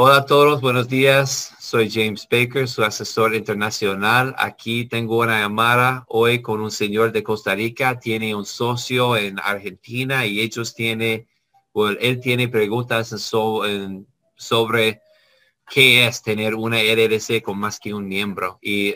Hola a todos, buenos días. Soy James Baker, su asesor internacional. Aquí tengo una llamada hoy con un señor de Costa Rica. Tiene un socio en Argentina y ellos tienen, bueno, él tiene preguntas sobre qué es tener una LLC con más que un miembro. Y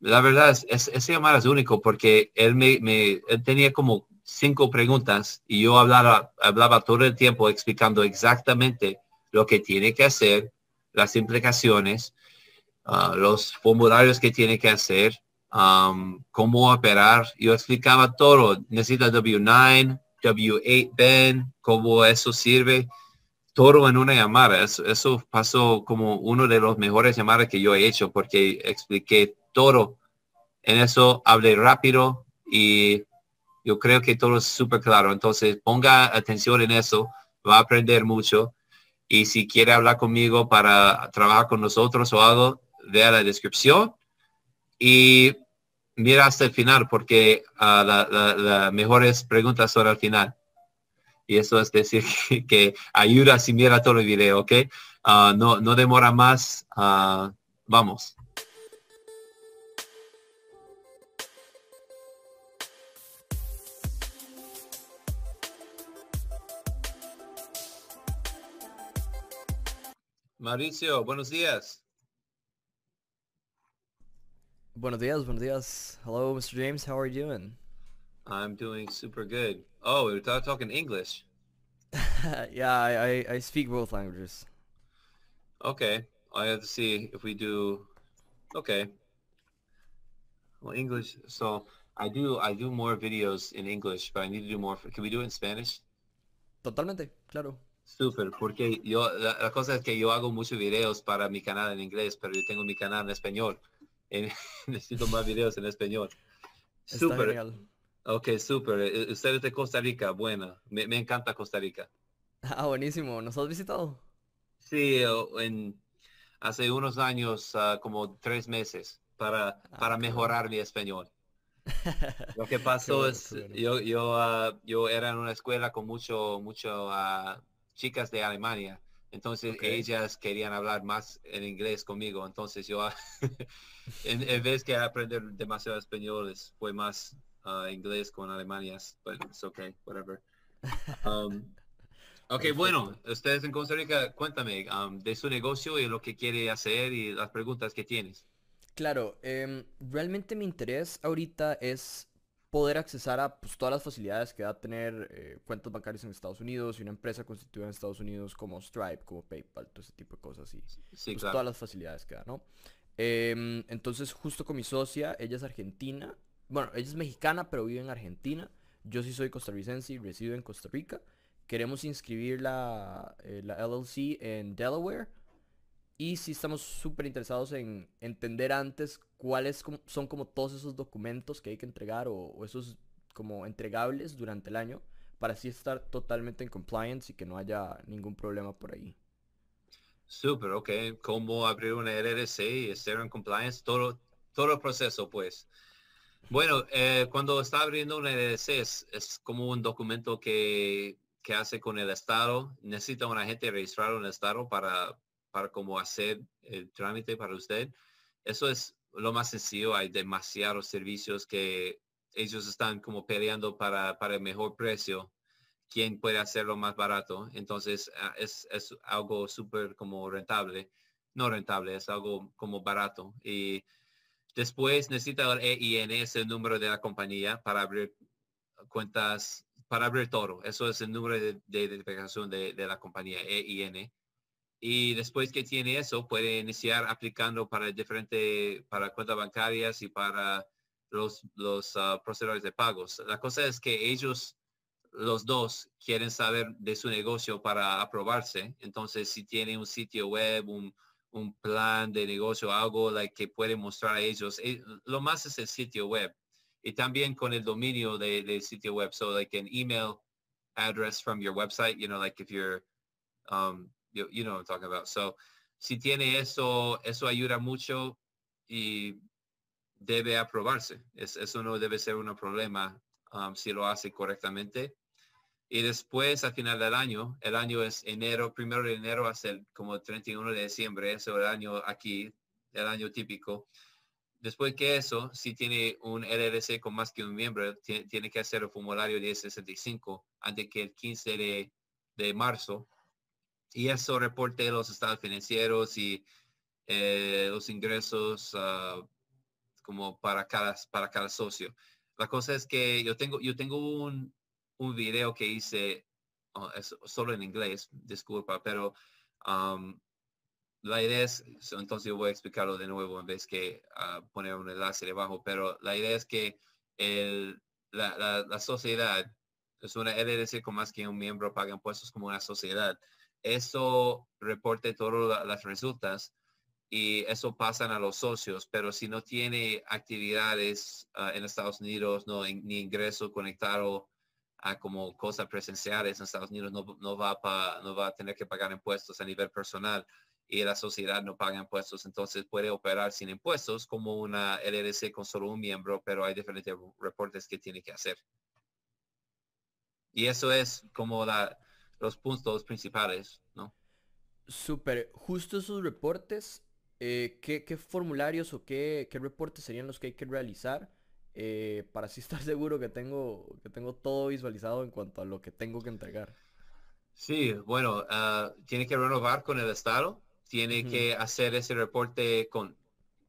la verdad es, es ese llamada es único porque él me, tenía como cinco preguntas y yo hablaba, hablaba todo el tiempo explicando exactamente lo que tiene que hacer, las implicaciones, ah, los formularios que tiene que hacer, cómo operar. Yo explicaba todo. Necesita W9, W8 Ben, cómo eso sirve. Todo en una llamada. Eso, eso pasó como uno de los mejores llamadas que yo he hecho porque expliqué todo. En eso hablé rápido y yo creo que todo es súper claro. Entonces ponga atención en eso. Va a aprender mucho y si quiere hablar conmigo para trabajar con nosotros o algo, vea la descripción y mira hasta el final porque uh, las mejores preguntas son al final. Y eso es decir que, ayuda si mira todo el video, ¿ok? Ah, no, no demora más. Ah, vamos. Mauricio, buenos días. Buenos días, buenos días. Hello, Mr. James. How are you doing? I'm doing super good. Oh, we're talking English. yeah, I, I, I speak both languages. Okay. I have to see if we do. Okay. Well, English. So I do I do more videos in English, but I need to do more. For, can we do it in Spanish? Totalmente, claro. Súper, porque yo, la, cosa es que yo hago muchos videos para mi canal en inglés, pero yo tengo mi canal en español. necesito más videos en español. Súper. Ok, súper. Eh, usted es de Costa Rica, buena. Me, encanta Costa Rica. Ah, buenísimo. ¿Nos has visitado? Sí, en, hace unos años, ah, como tres meses, para, ah, para mejorar mi español. Lo que pasó es, yo, yo, ah, yo era en una escuela con mucho, mucho chicas de Alemania. Entonces ellas querían hablar más en inglés conmigo. Entonces yo, en, vez que aprender demasiado español, fue más uh, inglés con Alemanias. But it's okay, whatever. Um, ok, bueno, ustedes en Costa Rica, cuéntame um, de su negocio y lo que quiere hacer y las preguntas que tienes. Claro, em, realmente mi interés ahorita es poder accesar a pues, todas las facilidades que da tener eh, cuentas bancarias en Estados Unidos y una empresa constituida en Estados Unidos como Stripe, como PayPal, todo ese tipo de cosas y sí, pues, todas las facilidades que da, ¿no? Em, entonces justo con mi socia, ella es argentina, bueno, ella es mexicana pero vive en Argentina, yo sí soy costarricense y resido en Costa Rica, queremos inscribir la, eh, la LLC en Delaware y sí estamos súper interesados en entender antes cuáles son como todos esos documentos que hay que entregar o, esos como entregables durante el año para así estar totalmente en compliance y que no haya ningún problema por ahí. Súper, ok. ¿Cómo abrir una LLC y estar en compliance? Todo, todo el proceso, pues. Bueno, eh, cuando está abriendo una LLC es, como un documento que, que, hace con el Estado. Necesita un agente registrado en el Estado para, para cómo hacer el trámite para usted. Eso es lo más sencillo. Hay demasiados servicios que ellos están como peleando para, para el mejor precio. ¿Quién puede hacerlo más barato? Entonces ah, es, es algo súper como rentable. No rentable, es algo como barato. Y después necesita el EIN, es el número de la compañía para abrir cuentas, para abrir todo. Eso es el número de, identificación de, de la compañía EIN y después que tiene eso puede iniciar aplicando para diferentes para cuentas bancarias y para los los uh, procesadores de pagos. La cosa es que ellos los dos quieren saber de su negocio para aprobarse. Entonces si tiene un sitio web un, un plan de negocio algo like, que puede mostrar a ellos eh, lo más es el sitio web. Y también con el dominio del sitio web. So like an email address from your website you know like if you're um, You, know what I'm talking about. So, si tiene eso, eso ayuda mucho y debe aprobarse. Es, eso no debe ser un problema um, si lo hace correctamente. Y después, al final del año, el año es enero, primero de enero hasta el como 31 de diciembre, eso es el año aquí, el año típico. Después que eso, si tiene un LLC con más que un miembro, tiene que hacer el formulario 1065 antes que el 15 de, de marzo. Y eso reporte los estados financieros y eh, los ingresos ah, como para cada, para cada socio. La cosa es que yo tengo, yo tengo un, un video que hice, oh, solo en inglés, disculpa, pero um, la idea es, entonces yo voy a explicarlo de nuevo en vez que ah, poner un enlace debajo, pero la idea es que el, la, la, sociedad es una LLC con más que un miembro paga impuestos como una sociedad. Eso reporte todas las resultas y eso pasan a los socios, pero si no tiene actividades ah, en Estados Unidos, no ni ingreso conectado a como cosas presenciales en Estados Unidos, no, no va no va a tener que pagar impuestos a nivel personal y la sociedad no paga impuestos, entonces puede operar sin impuestos como una LLC con solo un miembro, pero hay diferentes reportes que tiene que hacer. Y eso es como la, los puntos principales, ¿no? Súper. Justo esos reportes, eh, ¿qué, formularios o qué, qué, reportes serían los que hay que realizar eh, para así estar seguro que tengo, que tengo todo visualizado en cuanto a lo que tengo que entregar? Sí, bueno, ah, tiene que renovar con el Estado tiene que hacer ese reporte con,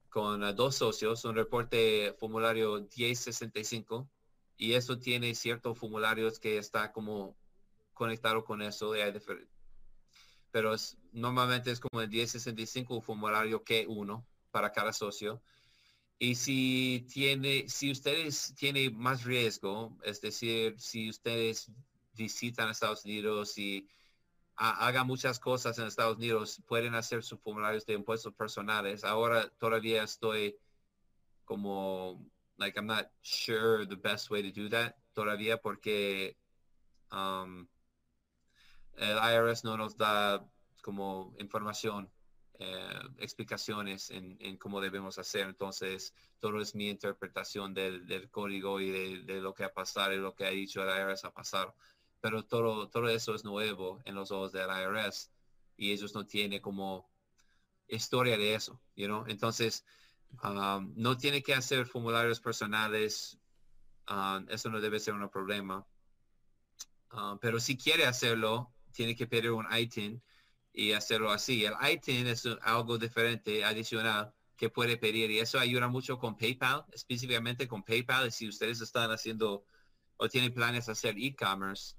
con dos socios, un reporte formulario 1065 y eso tiene ciertos formularios que está como conectado con eso. pero es, normalmente es como el 1065 un formulario que uno para cada socio. Y si tiene, si ustedes tienen más riesgo, es decir, si ustedes visitan Estados Unidos y haga muchas cosas en Estados Unidos, pueden hacer sus formularios de impuestos personales. Ahora todavía estoy como, like, I'm not sure the best way to do that todavía porque um, el IRS no nos da como información, eh, explicaciones en, en, cómo debemos hacer. Entonces, todo es mi interpretación del, código y de, lo que ha pasado y lo que ha dicho el IRS ha pasado pero todo, todo eso es nuevo en los ojos del IRS y ellos no tienen como historia de eso, you know? Entonces, um, no tiene que hacer formularios personales, um, eso no debe ser un problema. Um, pero si quiere hacerlo, tiene que pedir un ITIN y hacerlo así. El ITIN es algo diferente, adicional, que puede pedir y eso ayuda mucho con PayPal, específicamente con PayPal. Y si ustedes están haciendo o tienen planes de hacer e-commerce,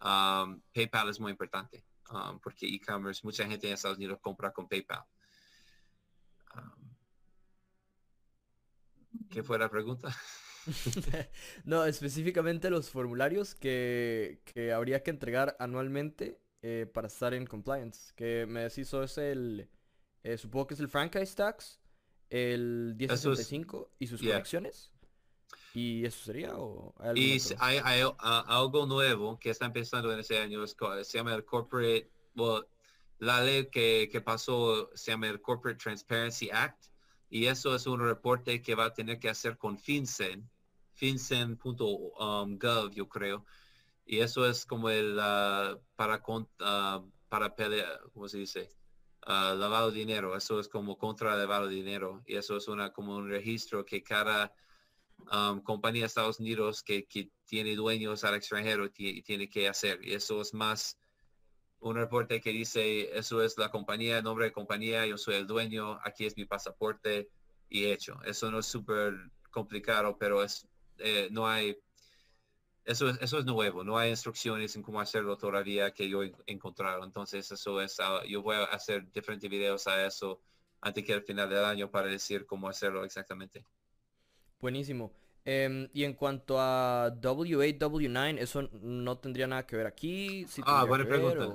Um, PayPal es muy importante um, porque e-commerce, mucha gente en Estados Unidos compra con PayPal. Um, ¿Qué fue la pregunta? no, específicamente los formularios que, habría que entregar anualmente eh, para estar en compliance. Que me decís, eso es el, eh, supongo que es el franchise tax, el 1065 y sus conexiones. ¿Y eso sería? O hay y hay, algo nuevo que está empezando en ese año, se llama el Corporate, la ley que, que, pasó se llama el Corporate Transparency Act y eso es un reporte que va a tener que hacer con FinCEN, FinCEN.gov yo creo. Y eso es como el uh, para, uh, para pelear, ¿cómo se dice? Uh, lavado de dinero, eso es como contra lavado de dinero y eso es una como un registro que cada um, compañía de Estados Unidos que, tiene dueños al extranjero tiene que hacer. Y eso es más un reporte que dice, eso es la compañía, nombre de compañía, yo soy el dueño, aquí es mi pasaporte y hecho. Eso no es súper complicado, pero es eh, no hay, eso es, eso es nuevo, no hay instrucciones en cómo hacerlo todavía que yo he encontrado. Entonces eso es, ah, yo voy a hacer diferentes videos a eso antes que el final del año para decir cómo hacerlo exactamente. Buenísimo. Em, y en cuanto a WAW9, eso no tendría nada que ver aquí. ah, buena pregunta.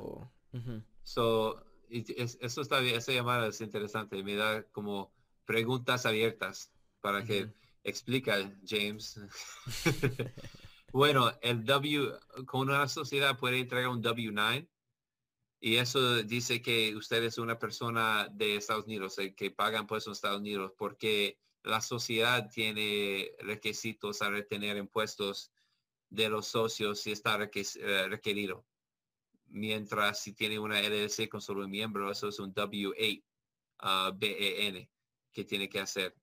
So, eso está bien, esa llamada es interesante. Me da como preguntas abiertas para que explica James. bueno, el W, con una sociedad puede entregar un W9 y eso dice que usted es una persona de Estados Unidos, eh, que pagan pues en Estados Unidos, porque la sociedad tiene requisitos a retener impuestos de los socios si está eh, requerido. Mientras si tiene una LLC con solo un miembro, eso es un W8 uh, BEN que tiene que hacer.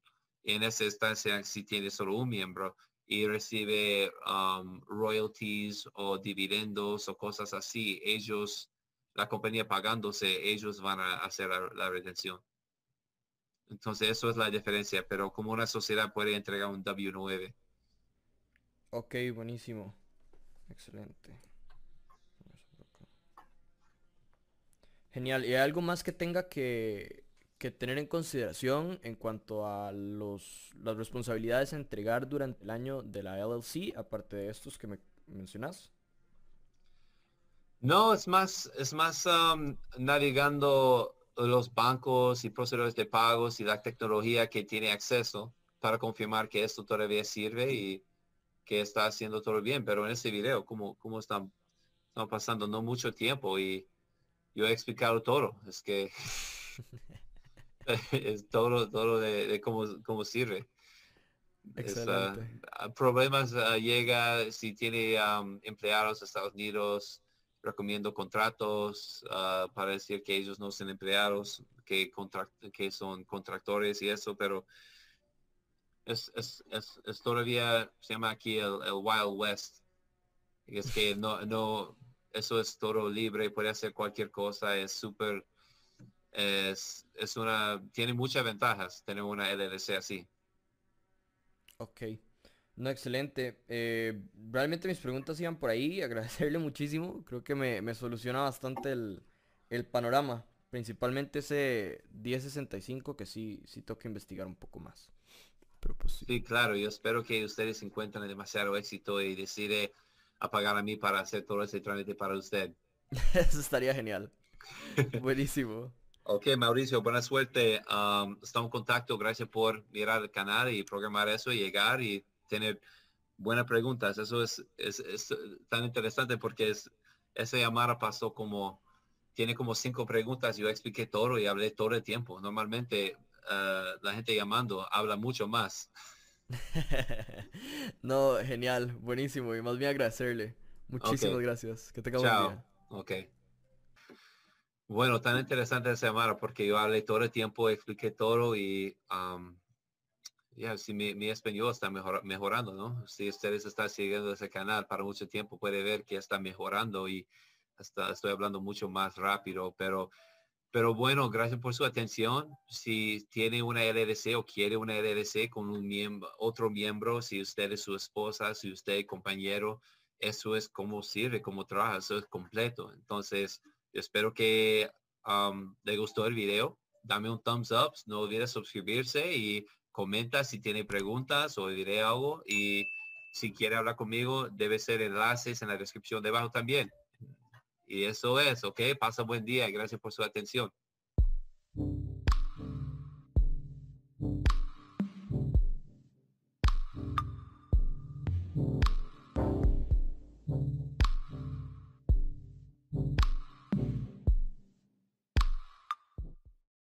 En esa instancia, si tiene solo un miembro y recibe um, royalties o dividendos o cosas así, ellos, la compañía pagándose, ellos van a hacer la retención. Entonces eso es la diferencia, pero como una sociedad puede entregar un W9. Ok, buenísimo. Excelente. Genial. ¿Y algo más que tenga que, tener en consideración en cuanto a los, las responsabilidades a entregar durante el año de la LLC, aparte de estos que me mencionas? No, es más, es más um, navegando los bancos y procesadores de pagos y la tecnología que tiene acceso para confirmar que esto todavía sirve y que está haciendo todo bien. Pero en este video, ¿cómo, cómo están, están pasando? No mucho tiempo y yo he explicado todo. Es que es todo, todo de, cómo, cómo sirve. Uh, problemas uh, llega si tiene um, empleados de Estados Unidos, recomiendo contratos uh, para decir que ellos no son empleados, que, que son contractores y eso, pero es, es, es, todavía, se llama aquí el, Wild West. Y es que no, no, eso es todo libre, puede hacer cualquier cosa, es súper, es, es una, tiene muchas ventajas tener una LLC así. Ok. No, excelente. Eh, realmente mis preguntas iban por ahí. Agradecerle muchísimo. Creo que me, soluciona bastante el, panorama. Principalmente ese 1065 que sí, sí toca investigar un poco más. Pero pues sí. claro. Yo espero que ustedes encuentren demasiado éxito y decide apagar a mí para hacer todo ese trámite para usted. Eso estaría genial. Buenísimo. Ok, Mauricio, buena suerte. Um, está en contacto. Gracias por mirar el canal y programar eso, y llegar y tener buenas preguntas. Eso es, es, tan interesante porque es, esa llamada pasó como, tiene como cinco preguntas. Yo expliqué todo y hablé todo el tiempo. Normalmente eh, la gente llamando habla mucho más. no, genial, buenísimo. Y más bien agradecerle. Muchísimas gracias. Que tenga buen día. Ok. Bueno, tan interesante esa llamada porque yo hablé todo el tiempo, expliqué todo y um, ya, si mi, español está mejorando, ¿no? Si ustedes están siguiendo ese canal para mucho tiempo, puede ver que está mejorando y hasta estoy hablando mucho más rápido, pero, pero bueno, gracias por su atención. Si tiene una LLC o quiere una LLC con un miembro, otro miembro, si usted es su esposa, si usted es compañero, eso es como sirve, como trabaja, eso es completo. Entonces, espero que um, le gustó el video. Dame un thumbs up, no olvide suscribirse y comenta si tiene preguntas o diré algo y si quiere hablar conmigo debe ser enlaces en la descripción debajo también. Y eso es, ok, pasa buen día y gracias por su atención.